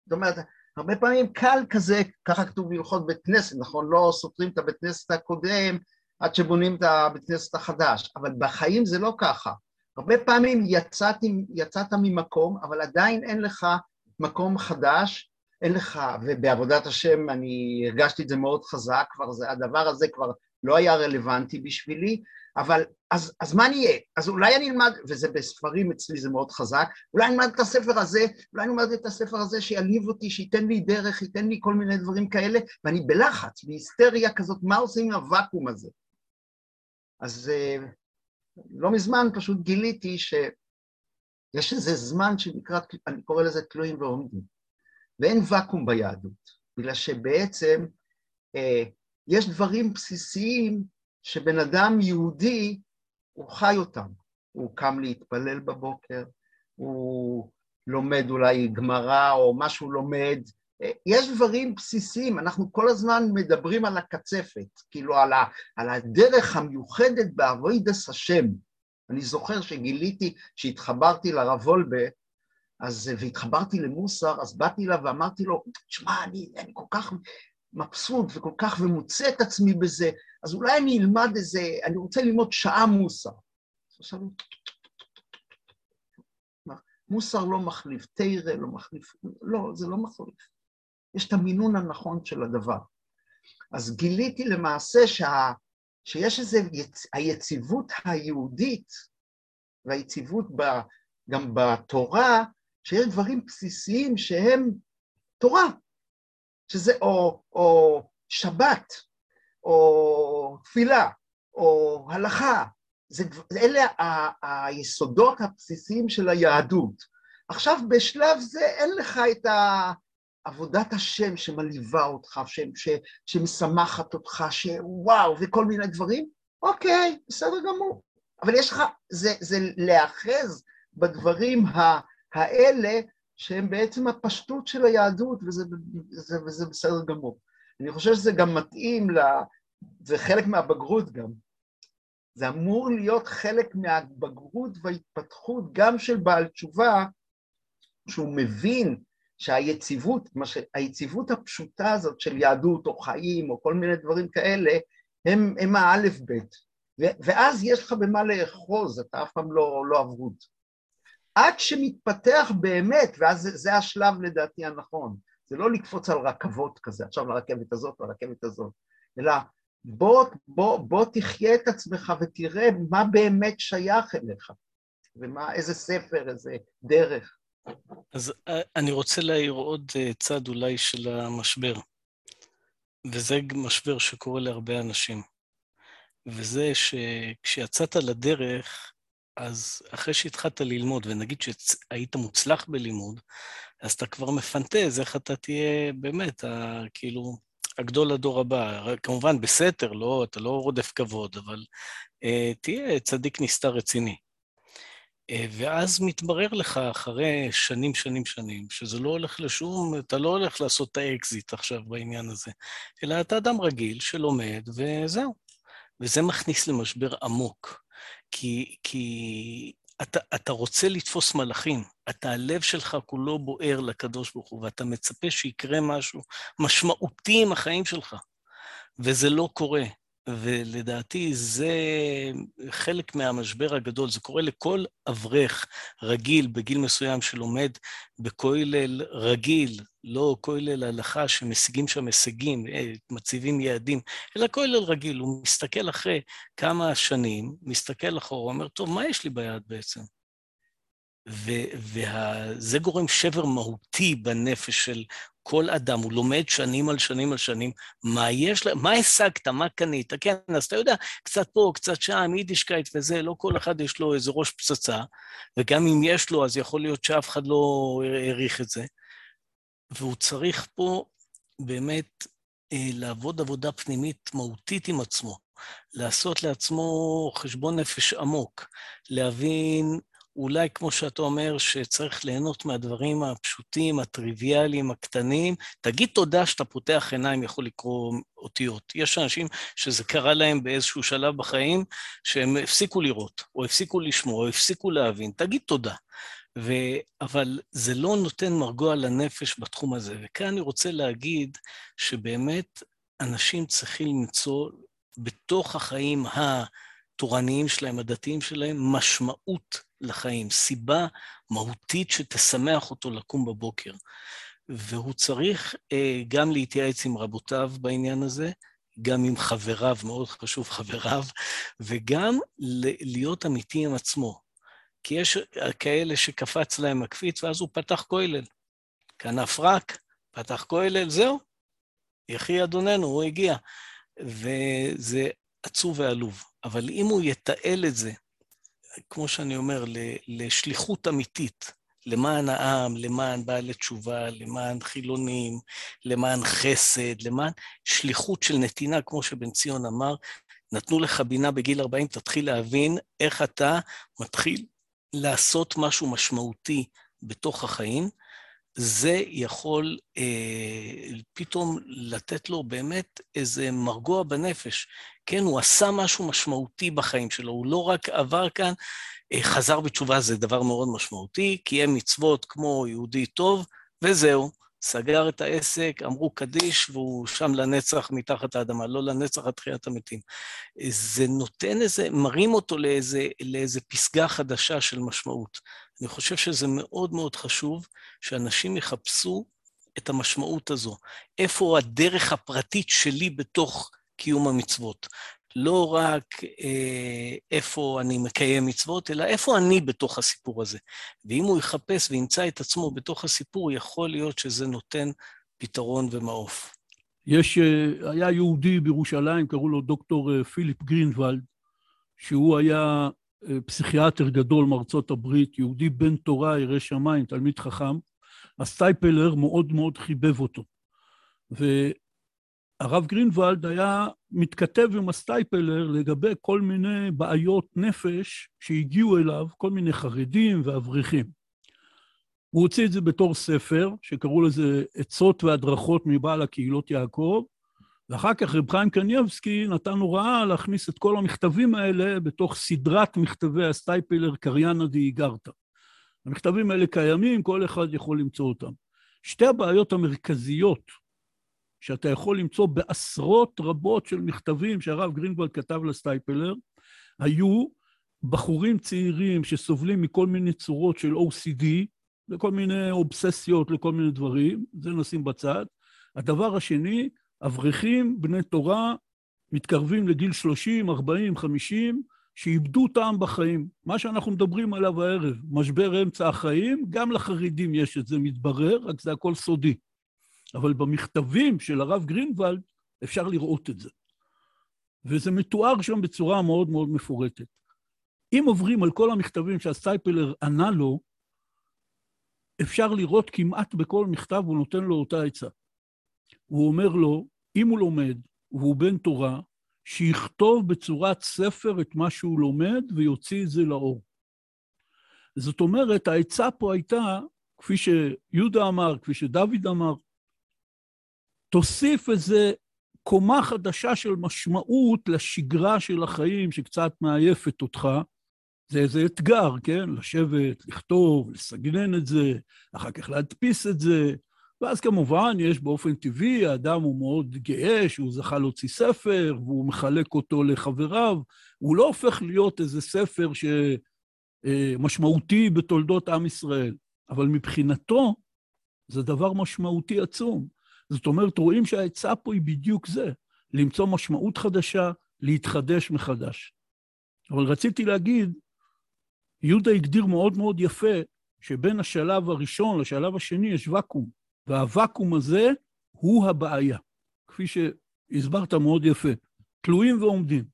זאת אומרת, הרבה פעמים קל כזה, ככה כתוב בהלכות בית כנסת, נכון? לא סותרים את הבית כנסת הקודם עד שבונים את הבית כנסת החדש, אבל בחיים זה לא ככה. הרבה פעמים יצאת, יצאת ממקום, אבל עדיין אין לך מקום חדש, אין לך, ובעבודת השם אני הרגשתי את זה מאוד חזק, כבר זה, הדבר הזה כבר לא היה רלוונטי בשבילי, אבל אז, אז מה נהיה? אז אולי אני אלמד, וזה בספרים אצלי זה מאוד חזק, אולי אני אלמד את הספר הזה, אולי אני אלמד את הספר הזה שיעליב אותי, שייתן לי דרך, ייתן לי כל מיני דברים כאלה, ואני בלחץ, בהיסטריה כזאת, מה עושים עם הוואקום הזה? אז אה, לא מזמן פשוט גיליתי שיש איזה זמן שנקרא, אני קורא לזה תלויים ועומדים, ואין ואקום ביהדות, בגלל שבעצם אה, יש דברים בסיסיים שבן אדם יהודי, הוא חי אותם. הוא קם להתפלל בבוקר, הוא לומד אולי גמרא או מה שהוא לומד. יש דברים בסיסיים, אנחנו כל הזמן מדברים על הקצפת, כאילו על, ה, על הדרך המיוחדת באבוידס השם. אני זוכר שגיליתי, שהתחברתי לרב וולבה, אז, והתחברתי למוסר, אז באתי אליו ואמרתי לו, שמע, אני, אני כל כך מבסוט וכל כך ומוצא את עצמי בזה, אז אולי אני אלמד איזה, אני רוצה ללמוד שעה מוסר. מוסר לא מחליף, תרא לא מחליף, לא, זה לא מחליף. יש את המינון הנכון של הדבר. אז גיליתי למעשה שה, שיש איזו, יצ, היציבות היהודית והיציבות ב, גם בתורה, שיש דברים בסיסיים שהם תורה, שזה או, או שבת, או תפילה, או הלכה, זה, אלה ה, היסודות הבסיסיים של היהדות. עכשיו בשלב זה אין לך את עבודת השם שמלווה אותך, ש, ש, שמשמחת אותך, שוואו, וכל מיני דברים, אוקיי, בסדר גמור. אבל יש לך, זה, זה להאחז בדברים האלה שהם בעצם הפשטות של היהדות, וזה, וזה, וזה בסדר גמור. אני חושב שזה גם מתאים, ל... זה חלק מהבגרות גם. זה אמור להיות חלק מהבגרות וההתפתחות גם של בעל תשובה, שהוא מבין שהיציבות, ש... היציבות הפשוטה הזאת של יהדות או חיים או כל מיני דברים כאלה, הם, הם האלף-בית. ואז יש לך במה לאחוז, אתה אף פעם לא, לא. עד שמתפתח באמת, ואז זה, זה השלב לדעתי הנכון, זה לא לקפוץ על רכבות כזה, עכשיו לרכבת הזאת לרכבת הזאת, אלא בוא, בוא, בוא תחיה את עצמך ותראה מה באמת שייך אליך, ומה, איזה ספר, איזה דרך. אז אה, אני רוצה להעיר עוד אה, צד אולי של המשבר. וזה משבר שקורה להרבה אנשים. וזה שכשיצאת לדרך, אז אחרי שהתחלת ללמוד, ונגיד שהיית מוצלח בלימוד, אז אתה כבר מפנטז איך אתה תהיה באמת, ה, כאילו, הגדול לדור הבא. כמובן בסתר, לא, אתה לא רודף כבוד, אבל אה, תהיה צדיק נסתר רציני. אה, ואז מתברר לך, אחרי שנים, שנים, שנים, שזה לא הולך לשום, אתה לא הולך לעשות את האקזיט עכשיו בעניין הזה, אלא אתה אדם רגיל שלומד, וזהו. וזה מכניס למשבר עמוק, כי, כי אתה, אתה רוצה לתפוס מלאכים, אתה, הלב שלך כולו בוער לקדוש ברוך הוא, ואתה מצפה שיקרה משהו משמעותי עם החיים שלך, וזה לא קורה. ולדעתי זה חלק מהמשבר הגדול, זה קורה לכל אברך רגיל בגיל מסוים שלומד בכולל רגיל, לא כולל הלכה שמשיגים שם הישגים, אה, מציבים יעדים, אלא כולל רגיל, הוא מסתכל אחרי כמה שנים, מסתכל אחורה, אומר, טוב, מה יש לי ביד בעצם? וזה גורם שבר מהותי בנפש של כל אדם, הוא לומד שנים על שנים על שנים, מה יש לה, מה השגת, מה קנית, כן, אז אתה יודע, קצת פה, קצת שם, יידישקייט וזה, לא כל אחד יש לו איזה ראש פצצה, וגם אם יש לו, אז יכול להיות שאף אחד לא העריך את זה. והוא צריך פה באמת אה, לעבוד עבודה פנימית מהותית עם עצמו, לעשות לעצמו חשבון נפש עמוק, להבין אולי כמו שאתה אומר, שצריך ליהנות מהדברים הפשוטים, הטריוויאליים, הקטנים. תגיד תודה שאתה פותח עיניים, יכול לקרוא אותיות. יש אנשים שזה קרה להם באיזשהו שלב בחיים, שהם הפסיקו לראות, או הפסיקו לשמוע, או הפסיקו להבין. תגיד תודה. ו... אבל זה לא נותן מרגוע לנפש בתחום הזה. וכאן אני רוצה להגיד שבאמת אנשים צריכים למצוא בתוך החיים התורניים שלהם, הדתיים שלהם, משמעות לחיים, סיבה מהותית שתשמח אותו לקום בבוקר. והוא צריך אה, גם להתייעץ עם רבותיו בעניין הזה, גם עם חבריו, מאוד חשוב חבריו, וגם להיות אמיתי עם עצמו. כי יש כאלה שקפץ להם הקפיץ, ואז הוא פתח כולל. כנף רק, פתח כולל, זהו, יחי אדוננו, הוא הגיע. וזה עצוב ועלוב. אבל אם הוא יתעל את זה כמו שאני אומר, לשליחות אמיתית, למען העם, למען בעלי תשובה, למען חילונים, למען חסד, למען שליחות של נתינה, כמו שבן ציון אמר, נתנו לך בינה בגיל 40, תתחיל להבין איך אתה מתחיל לעשות משהו משמעותי בתוך החיים, זה יכול אה, פתאום לתת לו באמת איזה מרגוע בנפש. כן, הוא עשה משהו משמעותי בחיים שלו, הוא לא רק עבר כאן, אה, חזר בתשובה, זה דבר מאוד משמעותי, קיים מצוות כמו יהודי טוב, וזהו. סגר את העסק, אמרו קדיש, והוא שם לנצח מתחת לאדמה, לא לנצח עד תחיית המתים. זה נותן איזה, מרים אותו לאיזה, לאיזה פסגה חדשה של משמעות. אני חושב שזה מאוד מאוד חשוב שאנשים יחפשו את המשמעות הזו. איפה הדרך הפרטית שלי בתוך קיום המצוות? לא רק אה, איפה אני מקיים מצוות, אלא איפה אני בתוך הסיפור הזה. ואם הוא יחפש וימצא את עצמו בתוך הסיפור, יכול להיות שזה נותן פתרון ומעוף. יש, אה, היה יהודי בירושלים, קראו לו דוקטור אה, פיליפ גרינוולד, שהוא היה אה, פסיכיאטר גדול מארצות הברית, יהודי בן תורה, ירא שמיים, תלמיד חכם. הסטייפלר מאוד מאוד חיבב אותו. והרב גרינוולד היה מתכתב עם הסטייפלר לגבי כל מיני בעיות נפש שהגיעו אליו, כל מיני חרדים ואברכים. הוא הוציא את זה בתור ספר, שקראו לזה עצות והדרכות מבעל הקהילות יעקב, ואחר כך רב חיים קניבסקי נתן הוראה להכניס את כל המכתבים האלה בתוך סדרת מכתבי הסטייפלר קריינא דאיגרתא. המכתבים האלה קיימים, כל אחד יכול למצוא אותם. שתי הבעיות המרכזיות שאתה יכול למצוא בעשרות רבות של מכתבים שהרב גרינוולד כתב לסטייפלר, היו בחורים צעירים שסובלים מכל מיני צורות של OCD, לכל מיני אובססיות, לכל מיני דברים, זה נשים בצד. הדבר השני, אברכים, בני תורה, מתקרבים לגיל 30, 40, 50, שאיבדו טעם בחיים. מה שאנחנו מדברים עליו הערב, משבר אמצע החיים, גם לחרדים יש את זה, מתברר, רק זה הכל סודי. אבל במכתבים של הרב גרינוולד, אפשר לראות את זה. וזה מתואר שם בצורה מאוד מאוד מפורטת. אם עוברים על כל המכתבים שהסטייפלר ענה לו, אפשר לראות כמעט בכל מכתב, הוא נותן לו אותה עצה. הוא אומר לו, אם הוא לומד והוא בן תורה, שיכתוב בצורת ספר את מה שהוא לומד ויוציא את זה לאור. זאת אומרת, העצה פה הייתה, כפי שיהודה אמר, כפי שדוד אמר, תוסיף איזה קומה חדשה של משמעות לשגרה של החיים שקצת מעייפת אותך. זה איזה אתגר, כן? לשבת, לכתוב, לסגנן את זה, אחר כך להדפיס את זה. ואז כמובן יש באופן טבעי, האדם הוא מאוד גאה שהוא זכה להוציא ספר, והוא מחלק אותו לחבריו. הוא לא הופך להיות איזה ספר שמשמעותי בתולדות עם ישראל, אבל מבחינתו זה דבר משמעותי עצום. זאת אומרת, רואים שהעצה פה היא בדיוק זה, למצוא משמעות חדשה, להתחדש מחדש. אבל רציתי להגיד, יהודה הגדיר מאוד מאוד יפה שבין השלב הראשון לשלב השני יש ואקום, והוואקום הזה הוא הבעיה, כפי שהסברת מאוד יפה, תלויים ועומדים.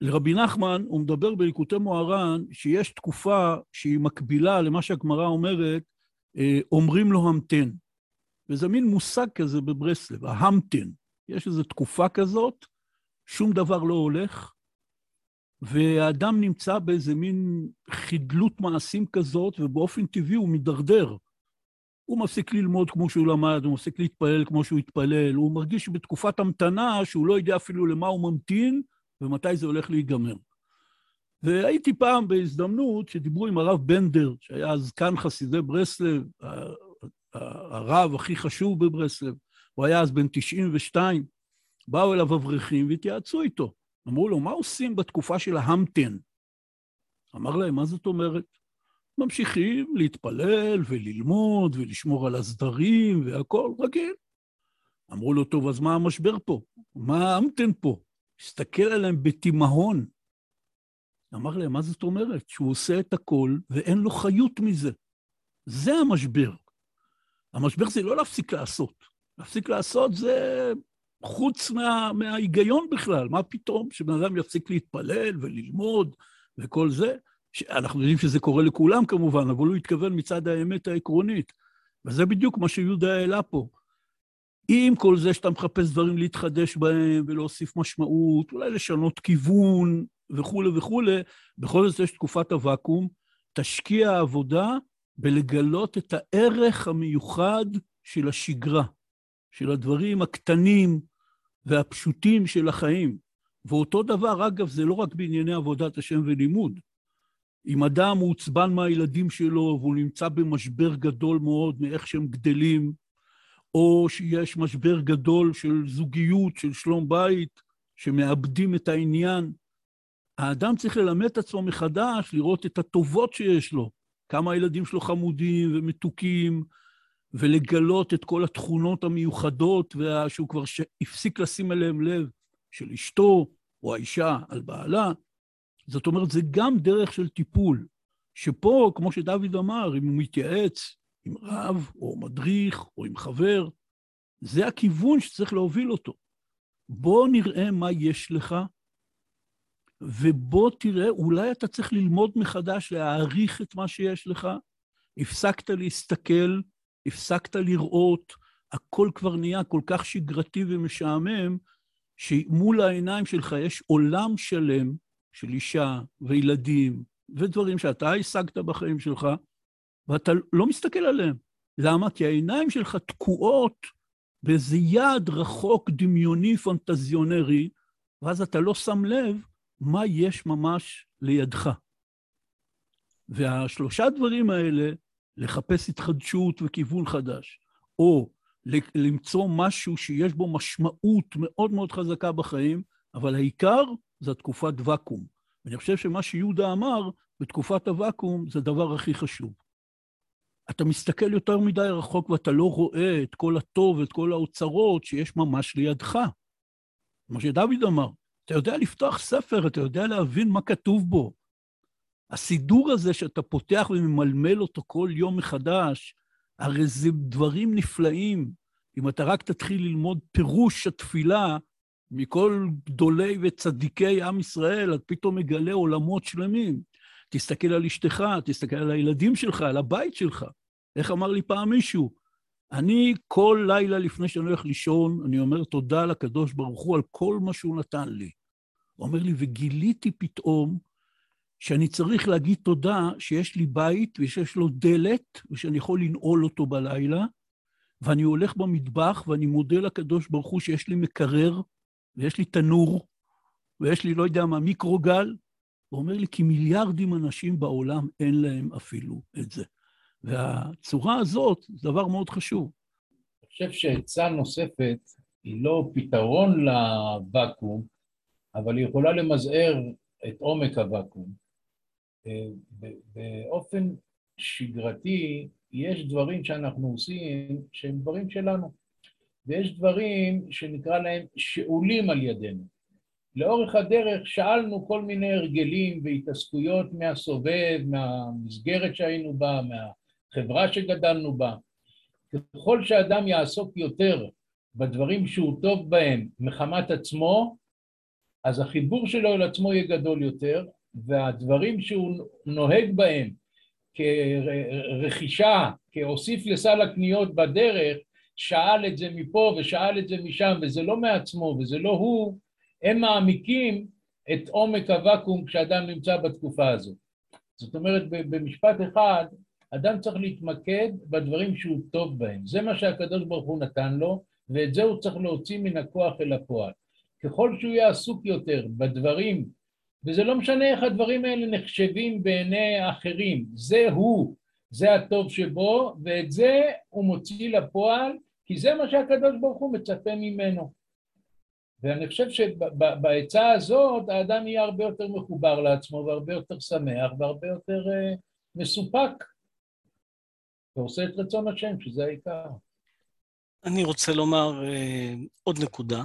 לרבי נחמן, הוא מדבר בליקוטי מוהר"ן, שיש תקופה שהיא מקבילה למה שהגמרא אומרת, אה, אומרים לו המתן. וזה מין מושג כזה בברסלב, ההמתן. יש איזו תקופה כזאת, שום דבר לא הולך, והאדם נמצא באיזה מין חדלות מעשים כזאת, ובאופן טבעי הוא מידרדר. הוא מפסיק ללמוד כמו שהוא למד, הוא מפסיק להתפלל כמו שהוא התפלל, הוא מרגיש בתקופת המתנה שהוא לא יודע אפילו למה הוא ממתין ומתי זה הולך להיגמר. והייתי פעם בהזדמנות שדיברו עם הרב בנדר, שהיה זקן חסידי ברסלב, הרב הכי חשוב בברסלב, הוא היה אז בן 92, באו אליו אברכים והתייעצו איתו. אמרו לו, מה עושים בתקופה של ההמתן? אמר להם, מה זאת אומרת? ממשיכים להתפלל וללמוד ולשמור על הסדרים והכול רגיל. אמרו לו, טוב, אז מה המשבר פה? מה ההמתן פה? הסתכל עליהם בתימהון. אמר להם, מה זאת אומרת? שהוא עושה את הכל ואין לו חיות מזה. זה המשבר. המשבר זה לא להפסיק לעשות. להפסיק לעשות זה חוץ מה, מההיגיון בכלל. מה פתאום שבן אדם יפסיק להתפלל וללמוד וכל זה? אנחנו יודעים שזה קורה לכולם כמובן, אבל הוא התכוון מצד האמת העקרונית. וזה בדיוק מה שיהודה העלה פה. עם כל זה שאתה מחפש דברים להתחדש בהם ולהוסיף משמעות, אולי לשנות כיוון וכולי וכולי, בכל זאת יש תקופת הוואקום, תשקיע עבודה בלגלות את הערך המיוחד של השגרה, של הדברים הקטנים והפשוטים של החיים. ואותו דבר, אגב, זה לא רק בענייני עבודת השם ולימוד. אם אדם הוא עצבן מהילדים שלו והוא נמצא במשבר גדול מאוד מאיך שהם גדלים, או שיש משבר גדול של זוגיות, של שלום בית, שמאבדים את העניין, האדם צריך ללמד את עצמו מחדש, לראות את הטובות שיש לו, כמה הילדים שלו חמודים ומתוקים, ולגלות את כל התכונות המיוחדות וה... שהוא כבר ש... הפסיק לשים אליהם לב, של אשתו או האישה על בעלה. זאת אומרת, זה גם דרך של טיפול, שפה, כמו שדוד אמר, אם הוא מתייעץ עם רב או מדריך או עם חבר, זה הכיוון שצריך להוביל אותו. בוא נראה מה יש לך, ובוא תראה, אולי אתה צריך ללמוד מחדש, להעריך את מה שיש לך. הפסקת להסתכל, הפסקת לראות, הכל כבר נהיה כל כך שגרתי ומשעמם, שמול העיניים שלך יש עולם שלם של אישה וילדים ודברים שאתה השגת בחיים שלך, ואתה לא מסתכל עליהם. למה? כי העיניים שלך תקועות באיזה יעד רחוק, דמיוני, פנטזיונרי, ואז אתה לא שם לב מה יש ממש לידך. והשלושה דברים האלה, לחפש התחדשות וכיוון חדש, או למצוא משהו שיש בו משמעות מאוד מאוד חזקה בחיים, אבל העיקר זה התקופת ואקום. ואני חושב שמה שיהודה אמר בתקופת הוואקום זה הדבר הכי חשוב. אתה מסתכל יותר מדי רחוק ואתה לא רואה את כל הטוב ואת כל האוצרות שיש ממש לידך. כמו שדוד אמר, אתה יודע לפתוח ספר, אתה יודע להבין מה כתוב בו. הסידור הזה שאתה פותח וממלמל אותו כל יום מחדש, הרי זה דברים נפלאים. אם אתה רק תתחיל ללמוד פירוש התפילה מכל גדולי וצדיקי עם ישראל, את פתאום מגלה עולמות שלמים. תסתכל על אשתך, תסתכל על הילדים שלך, על הבית שלך. איך אמר לי פעם מישהו? אני כל לילה לפני שאני הולך לישון, אני אומר תודה לקדוש ברוך הוא על כל מה שהוא נתן לי. הוא אומר לי, וגיליתי פתאום שאני צריך להגיד תודה שיש לי בית ושיש לו דלת ושאני יכול לנעול אותו בלילה, ואני הולך במטבח ואני מודה לקדוש ברוך הוא שיש לי מקרר ויש לי תנור ויש לי, לא יודע מה, מיקרוגל. הוא אומר לי, כי מיליארדים אנשים בעולם אין להם אפילו את זה. והצורה הזאת זה דבר מאוד חשוב. אני חושב שעצה נוספת היא לא פתרון לוואקום, אבל היא יכולה למזער את עומק הוואקום. אה, באופן שגרתי, יש דברים שאנחנו עושים שהם דברים שלנו, ויש דברים שנקרא להם שאולים על ידינו. לאורך הדרך שאלנו כל מיני הרגלים והתעסקויות מהסובב, מהמסגרת שהיינו בה, מהחברה שגדלנו בה. ככל שאדם יעסוק יותר בדברים שהוא טוב בהם מחמת עצמו, אז החיבור שלו אל עצמו יהיה גדול יותר, והדברים שהוא נוהג בהם כרכישה, כהוסיף לסל הקניות בדרך, שאל את זה מפה ושאל את זה משם, וזה לא מעצמו וזה לא הוא, הם מעמיקים את עומק הוואקום כשאדם נמצא בתקופה הזאת. זאת אומרת, במשפט אחד, אדם צריך להתמקד בדברים שהוא טוב בהם. זה מה שהקדוש ברוך הוא נתן לו, ואת זה הוא צריך להוציא מן הכוח אל הפועל. ככל שהוא יהיה עסוק יותר בדברים, וזה לא משנה איך הדברים האלה נחשבים בעיני אחרים, זה הוא, זה הטוב שבו, ואת זה הוא מוציא לפועל, כי זה מה שהקדוש ברוך הוא מצפה ממנו. ואני חושב שבעצה הזאת האדם יהיה הרבה יותר מחובר לעצמו והרבה יותר שמח והרבה יותר uh, מסופק ועושה את רצון השם, שזה העיקר. אני רוצה לומר uh, עוד נקודה,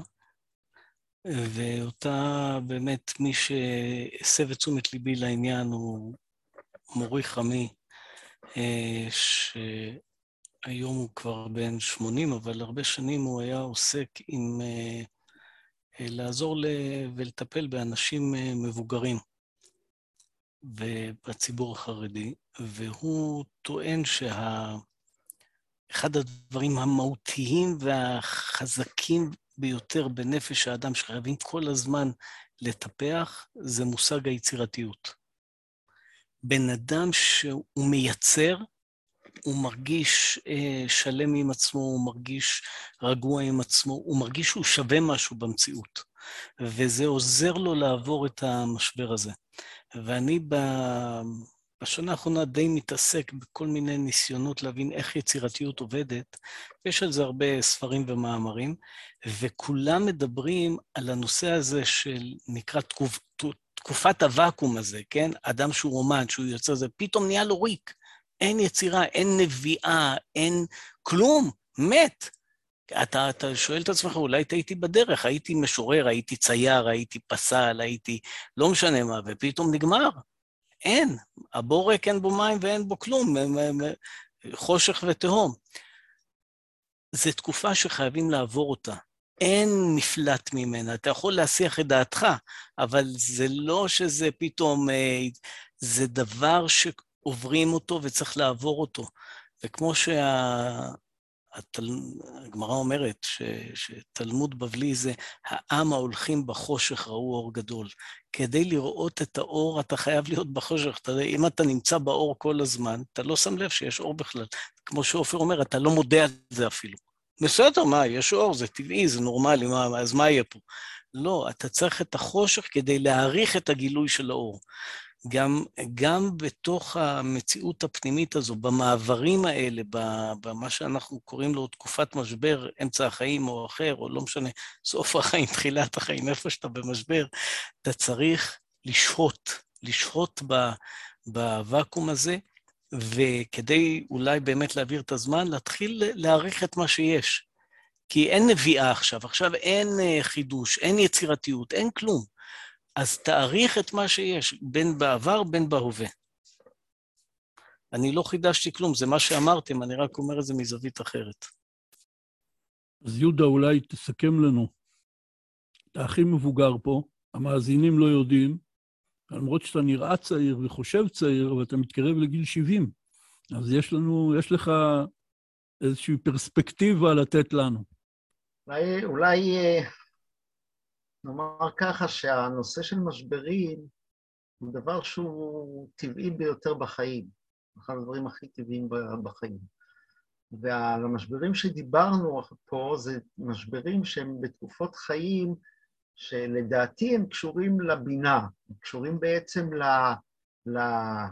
ואותה באמת מי שהסב את תשומת ליבי לעניין הוא מורי חמי, אה, שהיום הוא כבר בן 80, אבל הרבה שנים הוא היה עוסק עם אה, אה, לעזור ולטפל באנשים מבוגרים בציבור החרדי, והוא טוען שאחד הדברים המהותיים והחזקים ביותר בנפש האדם שחייבים כל הזמן לטפח, זה מושג היצירתיות. בן אדם שהוא מייצר, הוא מרגיש אה, שלם עם עצמו, הוא מרגיש רגוע עם עצמו, הוא מרגיש שהוא שווה משהו במציאות, וזה עוזר לו לעבור את המשבר הזה. ואני ב... בשנה האחרונה די מתעסק בכל מיני ניסיונות להבין איך יצירתיות עובדת. יש על זה הרבה ספרים ומאמרים, וכולם מדברים על הנושא הזה של, נקרא תקופ, תקופת הוואקום הזה, כן? אדם שהוא אומן, שהוא יוצר זה, פתאום נהיה לו ריק. אין יצירה, אין נביאה, אין כלום, מת. אתה, אתה שואל את עצמך, אולי הייתי בדרך, הייתי משורר, הייתי צייר, הייתי פסל, הייתי לא משנה מה, ופתאום נגמר. אין, הבור ריק אין בו מים ואין בו כלום, חושך ותהום. זו תקופה שחייבים לעבור אותה. אין מפלט ממנה. אתה יכול להסיח את דעתך, אבל זה לא שזה פתאום... אה, זה דבר שעוברים אותו וצריך לעבור אותו. וכמו שה... הגמרא אומרת ש, שתלמוד בבלי זה העם ההולכים בחושך ראו אור גדול. כדי לראות את האור, אתה חייב להיות בחושך. אתה, אם אתה נמצא באור כל הזמן, אתה לא שם לב שיש אור בכלל. כמו שעופר אומר, אתה לא מודה על זה אפילו. בסדר, מה, יש אור, זה טבעי, זה נורמלי, מה, אז מה יהיה פה? לא, אתה צריך את החושך כדי להעריך את הגילוי של האור. גם, גם בתוך המציאות הפנימית הזו, במעברים האלה, במה שאנחנו קוראים לו תקופת משבר, אמצע החיים או אחר, או לא משנה, סוף החיים, תחילת החיים, איפה שאתה במשבר, אתה צריך לשהות, לשהות בוואקום הזה, וכדי אולי באמת להעביר את הזמן, להתחיל להעריך את מה שיש. כי אין נביאה עכשיו, עכשיו אין אה, חידוש, אין יצירתיות, אין כלום. אז תעריך את מה שיש, בין בעבר, בין בהווה. אני לא חידשתי כלום, זה מה שאמרתם, אני רק אומר את זה מזווית אחרת. אז יהודה, אולי תסכם לנו. אתה הכי מבוגר פה, המאזינים לא יודעים, למרות שאתה נראה צעיר וחושב צעיר, אבל אתה מתקרב לגיל 70. אז יש לנו, יש לך איזושהי פרספקטיבה לתת לנו. אולי, אולי אה, נאמר ככה שהנושא של משברים הוא דבר שהוא טבעי ביותר בחיים, אחד הדברים הכי טבעיים בחיים. והמשברים שדיברנו פה זה משברים שהם בתקופות חיים שלדעתי הם קשורים לבינה, הם קשורים בעצם לה,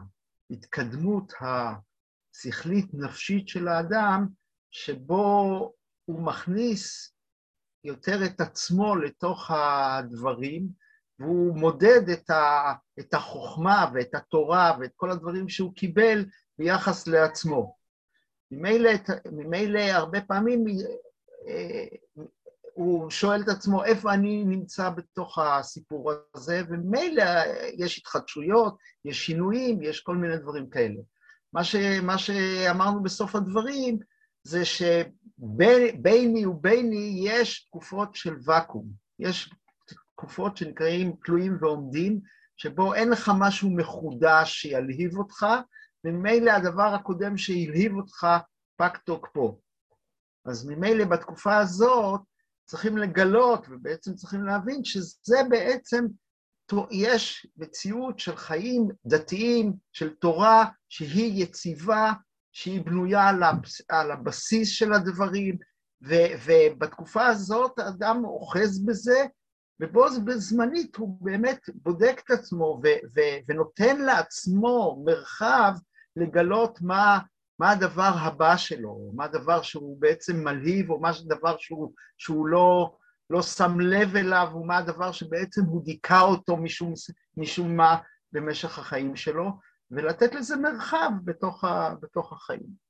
להתקדמות השכלית-נפשית של האדם, שבו הוא מכניס יותר את עצמו לתוך הדברים, והוא מודד את, ה, את החוכמה ואת התורה ואת כל הדברים שהוא קיבל ביחס לעצמו. ממילא הרבה פעמים אה, הוא שואל את עצמו איפה אני נמצא בתוך הסיפור הזה, וממילא יש התחדשויות, יש שינויים, יש כל מיני דברים כאלה. מה, ש, מה שאמרנו בסוף הדברים זה שביני וביני יש תקופות של ואקום, יש תקופות שנקראים תלויים ועומדים, שבו אין לך משהו מחודש שילהיב אותך, וממילא הדבר הקודם שהלהיב אותך פג תוקפו. אז ממילא בתקופה הזאת צריכים לגלות ובעצם צריכים להבין שזה בעצם, יש מציאות של חיים דתיים, של תורה שהיא יציבה, שהיא בנויה על הבסיס של הדברים, ו, ובתקופה הזאת האדם אוחז בזה, ובו בזמנית הוא באמת בודק את עצמו ו, ו, ונותן לעצמו מרחב לגלות מה, מה הדבר הבא שלו, מה הדבר שהוא בעצם מלהיב, או מה הדבר שהוא, שהוא לא, לא שם לב אליו, ומה הדבר שבעצם הוא דיכא אותו משום, משום מה במשך החיים שלו, ולתת לזה מרחב בתוך, ה, בתוך החיים.